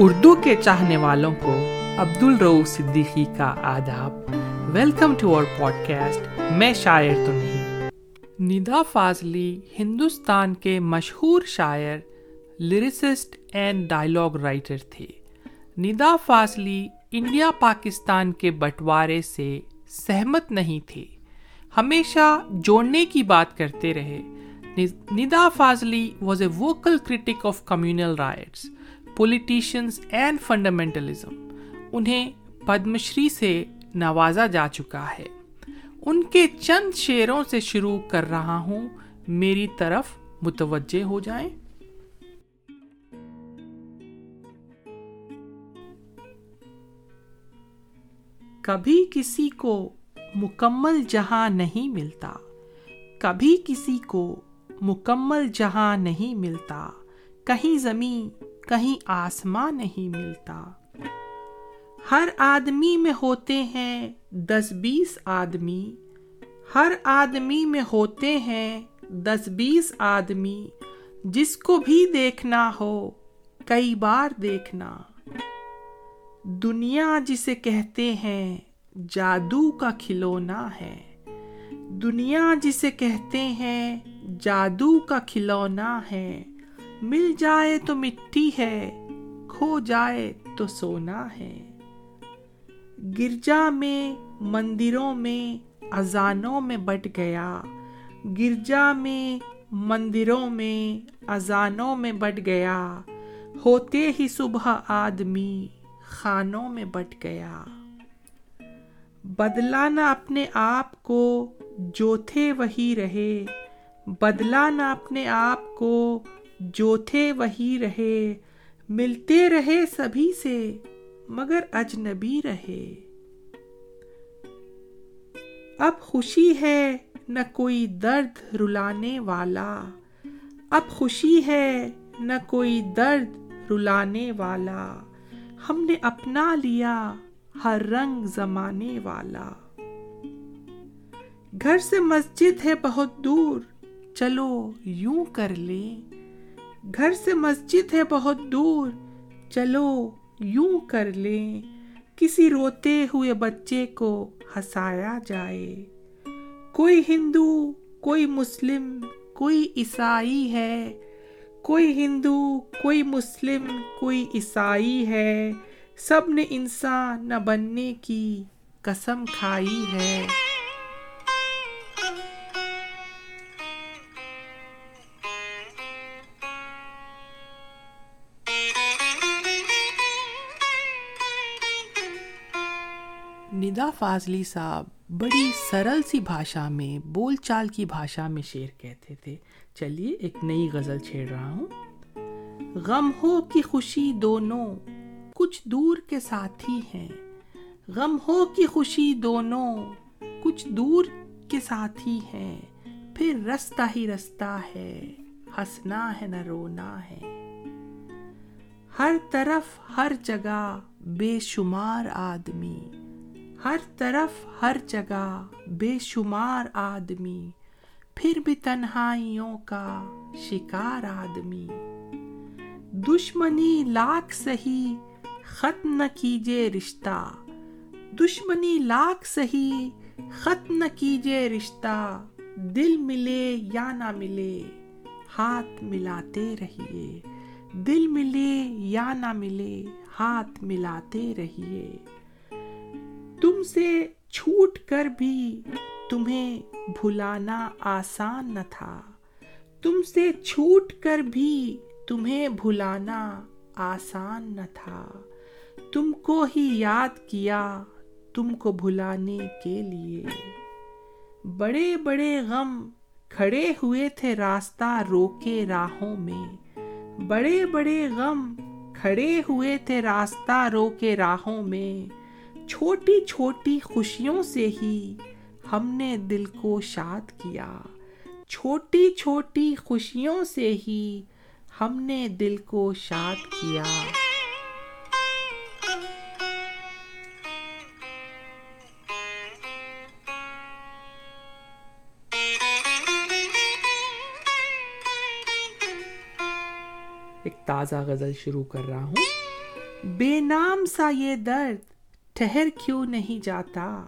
اردو کے چاہنے والوں کو عبد الرو صدیقی کا آداب۔ Welcome to our podcast میں شاعر تو نہیں۔ ندا فاضلی، ہندوستان کے مشہور شاعر لرسسٹ اینڈ ڈائلاگ رائٹر تھے۔ ندا فاضلی انڈیا پاکستان کے بٹوارے سے سہمت نہیں تھے۔ ہمیشہ جوڑنے کی بات کرتے رہے۔ Nida Fazli was a vocal critic of communal rights politicians and fundamentalism انہیں پدم شری سے نوازا جا چکا ہے۔ ان کے چند شعروں سے شروع کر رہا ہوں۔ میری طرف متوجہ ہو جائیں۔ کبھی کسی کو مکمل جہاں نہیں ملتا۔ کبھی کسی کو مکمل جہاں نہیں ملتا۔ کہیں زمین کہیں آسمان نہیں ملتا۔ ہر آدمی میں ہوتے ہیں دس بیس آدمی۔ ہر آدمی میں ہوتے ہیں دس بیس آدمی۔ جس کو بھی دیکھنا ہو، کئی بار دیکھنا۔ دنیا جسے کہتے ہیں، جادو کا کھلونا ہے۔ دنیا جسے کہتے ہیں، جادو کا کھلونا ہے۔ مل جائے تو مٹی ہے، کھو جائے تو سونا ہے۔ گرجا میں، مندروں میں، اذانوں میں بٹ گیا۔ گرجا میں، مندروں میں، اذانوں میں بٹ گیا۔ ہوتے ہی صبح آدمی خانوں میں بٹ گیا۔ بدلا نہ اپنے آپ کو جو تھے وہی رہے۔ بدلا نہ اپنے آپ کو جو تھے وہی رہے، ملتے رہے سبھی سے، مگر اجنبی رہے۔ اب خوشی ہے نہ کوئی درد رلانے والا۔ اب خوشی ہے نہ کوئی درد رلانے والا۔ ہم نے اپنا لیا ہر رنگ زمانے والا۔ گھر سے مسجد ہے بہت دور، چلو یوں کر لیں۔ گھر سے مسجد ہے بہت دور۔ چلو، یوں کر لیں۔ کسی روتے ہوئے بچے کو ہنسایا جائے۔ کوئی ہندو، کوئی مسلم، کوئی عیسائی ہے۔ کوئی ہندو، کوئی مسلم، کوئی عیسائی ہے۔ سب نے انسان نہ بننے کی قسم کھائی ہے۔ ندا فاضلی صاحب بڑی سرل سی بھاشا میں، بول چال کی بھاشا میں شعر کہتے تھے۔ چلیے، ایک نئی غزل چھیڑ رہا ہوں۔ غم ہو کی خوشی دونوں کچھ دور کے ساتھی ہیں۔ غم ہو کی خوشی دونوں کچھ دور کے ساتھی ہیں۔ پھر رستہ ہی رستہ ہے، ہنسنا ہے نہ رونا ہے۔ ہر طرف، ہر جگہ بے شمار آدمی۔ ہر طرف ہر جگہ بے شمار آدمی، پھر بھی تنہائیوں کا شکار آدمی۔ دشمنی لاکھ سہی ختم نہ کیجے رشتہ۔ دشمنی لاکھ سہی ختم نہ کیجے رشتہ۔ دل ملے یا نہ ملے، ہاتھ ملاتے رہیے۔ دل ملے یا نہ ملے، ہاتھ ملاتے رہیے۔ تم سے چھوٹ کر بھی تمہیں بھلانا آسان نہ تھا۔ تم سے چھوٹ کر بھی تمہیں بھلانا آسان نہ تھا۔ تم کو ہی یاد کیا تم کو بھلانے کے لیے۔ بڑے بڑے غم کھڑے ہوئے تھے راستہ روکے راہوں میں۔ بڑے بڑے غم کھڑے ہوئے تھے راستہ روکے راہوں میں۔ چھوٹی چھوٹی خوشیوں سے ہی ہم نے دل کو شاد کیا۔ چھوٹی چھوٹی خوشیوں سے ہی ہم نے دل کو شاد کیا۔ ایک تازہ غزل شروع کر رہا ہوں۔ بے نام سا یہ درد ٹھہر کیوں نہیں جاتا؟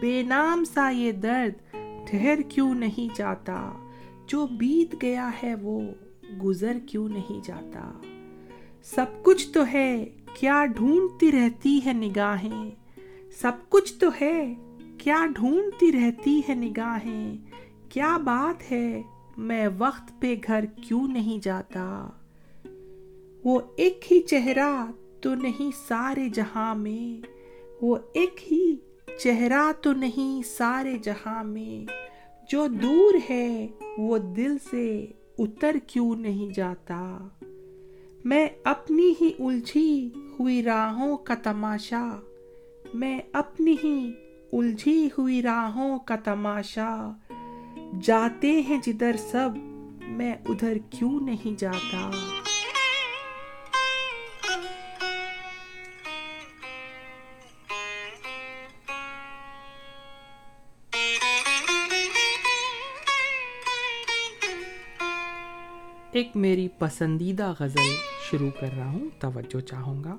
بے نام سا یہ درد ٹھہر کیوں نہیں جاتا؟ جو بیت گیا ہے وہ گزر کیوں نہیں جاتا؟ سب کچھ تو ہے، کیا ڈھونڈتی رہتی ہے نگاہیں؟ سب کچھ تو ہے، کیا ڈھونڈتی رہتی ہے نگاہیں؟ کیا بات ہے، میں وقت پہ گھر کیوں نہیں جاتا؟ وہ ایک ہی چہرہ تو نہیں سارے جہاں میں۔ وہ ایک ہی چہرہ تو نہیں سارے جہاں میں۔ جو دور ہے وہ دل سے اتر کیوں نہیں جاتا۔ میں اپنی ہی الجھی ہوئی راہوں کا تماشا۔ میں اپنی ہی الجھی ہوئی راہوں کا تماشا۔ جاتے ہیں جدھر سب، میں ادھر کیوں نہیں جاتا۔ ایک میری پسندیدہ غزل شروع کر رہا ہوں، توجہ چاہوں گا۔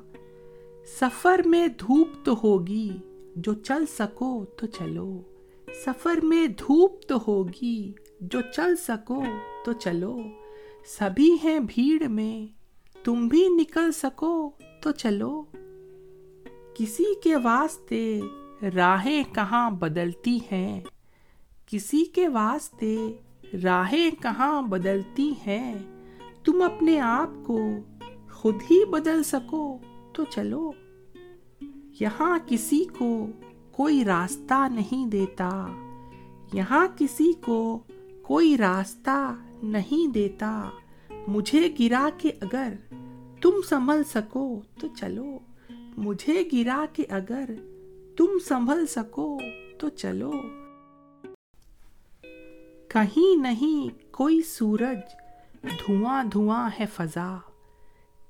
سفر میں دھوپ تو ہوگی، جو چل سکو تو چلو۔ سفر میں دھوپ تو ہوگی، جو چل سکو تو چلو۔ سبھی ہیں بھیڑ میں، تم بھی نکل سکو تو چلو۔ کسی کے واسطے راہیں کہاں بدلتی ہیں؟ کسی کے واسطے راہیں کہاں بدلتی ہیں؟ تم اپنے آپ کو خود ہی بدل سکو تو چلو۔ یہاں کسی کو کوئی راستہ نہیں دیتا۔ یہاں کسی کو کوئی راستہ نہیں دیتا۔ مجھے گرا کے اگر تم سنبھل سکو تو چلو۔ مجھے گرا کے اگر تم سنبھل سکو تو چلو۔ کہیں نہیں کوئی سورج، دھواں دھواں ہے فضا۔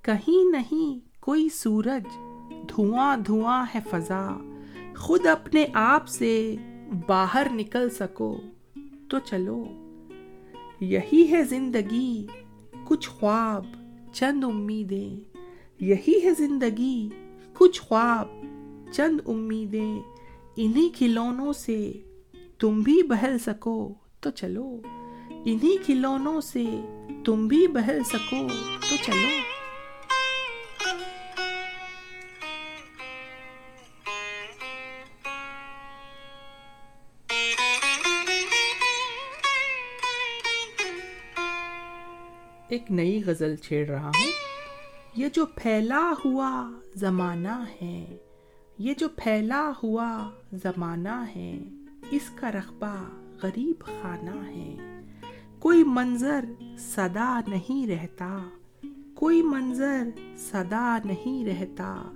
کہیں نہیں کوئی سورج، دھواں دھواں ہے فضا۔ خود اپنے آپ سے باہر نکل سکو تو چلو۔ یہی ہے زندگی، کچھ خواب، چند امیدیں۔ یہی ہے زندگی، کچھ خواب، چند امیدیں۔ انہیں کھلونوں سے تم بھی بہل سکو۔ تو چلو۔ انہی کھلونوں سے تم بھی بہل سکو تو چلو۔ ایک نئی غزل چھیڑ رہا ہوں۔ یہ جو پھیلا ہوا زمانہ ہے، یہ جو پھیلا ہوا زمانہ ہے، اس کا رقبہ غریب خانہ ہے۔ کوئی منظر صدا نہیں رہتا۔ کوئی منظر صدا نہیں رہتا۔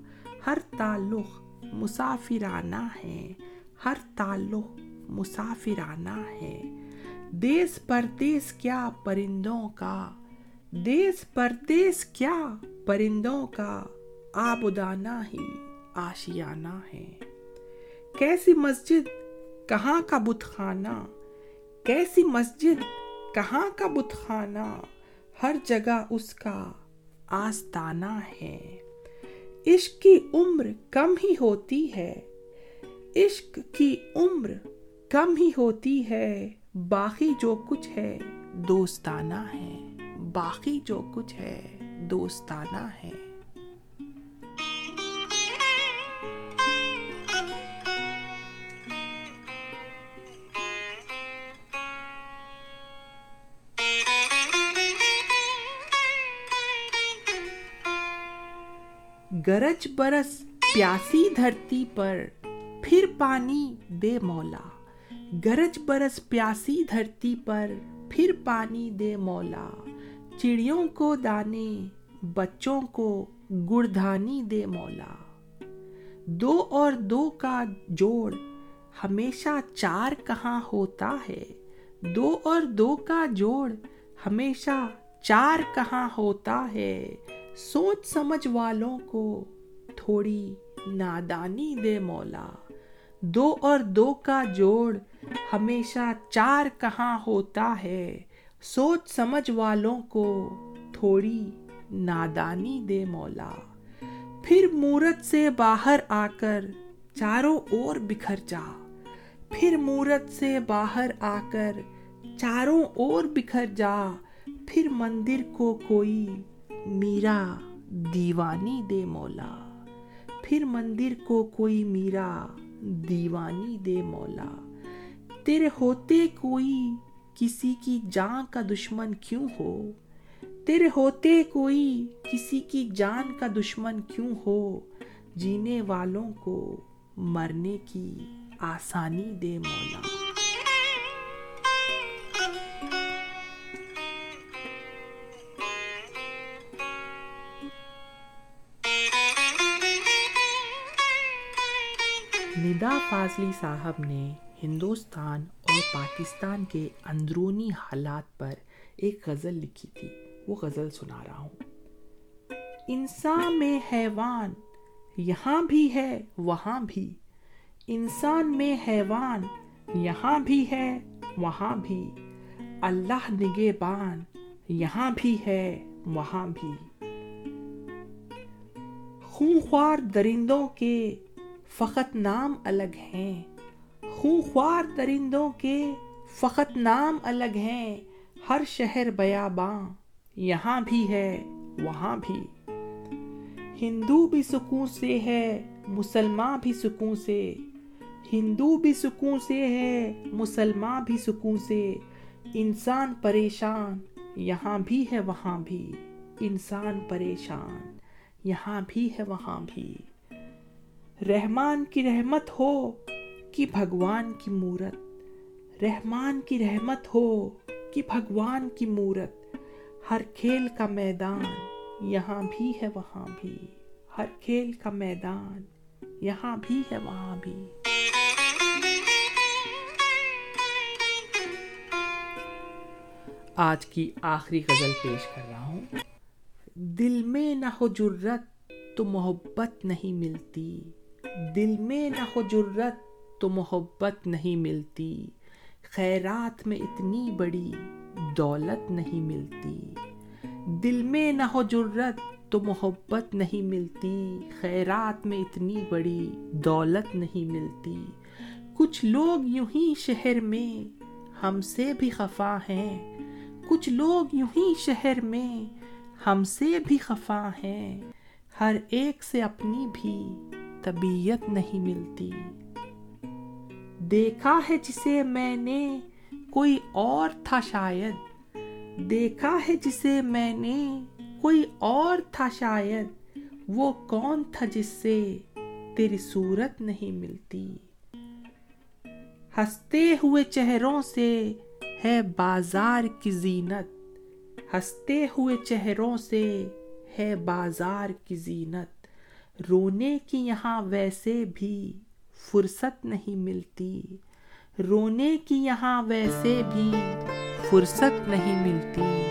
ہر تعلق مسافرانہ ہے۔ ہر تعلق مسافرانہ ہے۔ دیس پردیس کیا پرندوں کا۔ دیس پردیس کیا پرندوں کا۔ آبدانہ ہی آشیانہ ہے۔ کیسی مسجد کہاں کا بت خانہ کیسی مسجد کہاں کا بت خانہ ہر جگہ اس کا آستانہ ہے۔ عشق کی عمر کم ہی ہوتی ہے۔ عشق کی عمر کم ہی ہوتی ہے۔ باقی جو کچھ ہے دوستانہ ہے۔ باقی جو کچھ ہے دوستانہ ہے۔ گرج برس پیاسی دھرتی پر، پھر پانی دے مولا۔ گرج برس پیاسی دھرتی پر، پھر پانی دے مولا۔ چڑیوں کو دانے، بچوں کو گڑدھانی دے مولا۔ دو اور دو کا جوڑ ہمیشہ چار کہاں ہوتا ہے؟ دو اور دو کا جوڑ ہمیشہ چار کہاں ہوتا ہے؟ سوچ سمجھ والوں کو تھوڑی نادانی دے مولا۔ دو اور دو کا جوڑ ہمیشہ چار کہاں ہوتا ہے؟ سوچ سمجھ والوں کو تھوڑی نادانی دے مولا۔ پھر مورت سے باہر آ کر چاروں اور بکھر جا۔ پھر مورت سے باہر آ کر چاروں اور بکھر جا۔ پھر مندر کو کوئی میرا دیوانی دے مولا، پھر مندر کو کوئی میرا دیوانی دے مولا۔ تیرے ہوتے کوئی کسی کی جان کا دشمن کیوں ہو؟ تیرے ہوتے کوئی کسی کی جان کا دشمن کیوں ہو؟ جینے والوں کو مرنے کی آسانی دے مولا۔ ندا فاضلی صاحب نے ہندوستان اور پاکستان کے اندرونی حالات پر ایک غزل لکھی تھی۔ وہ غزل سنا رہا ہوں۔ انسان میں حیوان یہاں بھی ہے، وہاں بھی۔ انسان میں حیوان یہاں بھی ہے، وہاں بھی۔ اللہ نگے بان یہاں بھی ہے، وہاں بھی۔ خونخوار درندوں کے فقط نام الگ ہیں۔ خونخوار درندوں کے فقط نام الگ ہیں۔ ہر شہر بیاباں، یہاں بھی ہے، وہاں بھی۔ ہندو بھی سکون سے ہے، مسلمان بھی سکون سے۔ ہندو بھی سکون سے ہے، مسلمان بھی سکون سے۔ انسان پریشان، یہاں بھی ہے، وہاں بھی۔ انسان پریشان، یہاں بھی ہے، وہاں بھی۔ رحمان کی رحمت ہو کہ بھگوان کی مورت۔ رحمان کی رحمت ہو کہ بھگوان کی مورت۔ ہر کھیل کا میدان یہاں بھی ہے، وہاں بھی۔ ہر کھیل کا میدان یہاں بھی ہے، وہاں بھی۔ آج کی آخری غزل پیش کر رہا ہوں۔ دل میں نہ ہو جرت تو محبت نہیں ملتی۔ دل میں نہ ہو جرت تو محبت نہیں ملتی۔ خیرات میں اتنی بڑی دولت نہیں ملتی۔ دل میں نہ ہو جرت تو محبت نہیں ملتی۔ خیرات میں اتنی بڑی دولت نہیں ملتی۔ کچھ لوگ یوں ہی شہر میں ہم سے بھی خفا ہیں۔ کچھ لوگ یوں ہی شہر میں ہم سے بھی خفا ہیں۔ ہر ایک سے اپنی بھی طبیعت نہیں ملتی۔ دیکھا ہے جسے میں نے کوئی اور تھا شاید۔ دیکھا ہے جسے میں نے کوئی اور تھا شاید۔ وہ کون تھا جس سے تیری صورت نہیں ملتی۔ ہنستے ہوئے چہروں سے ہے بازار کی زینت۔ ہنستے ہوئے چہروں سے ہے بازار کی زینت۔ رونے کی یہاں ویسے بھی فرصت نہیں ملتی۔ رونے کی یہاں ویسے بھی فرصت نہیں ملتی۔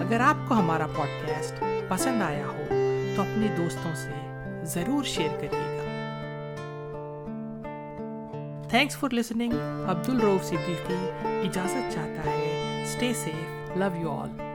اگر آپ کو ہمارا پوڈ کاسٹ پسند آیا ہو، تو اپنے دوستوں سے ضرور شیئر کریے گا۔ تھینکس فار لسننگ عبد الروف صدیقی اجازت چاہتا ہے stay safe love you all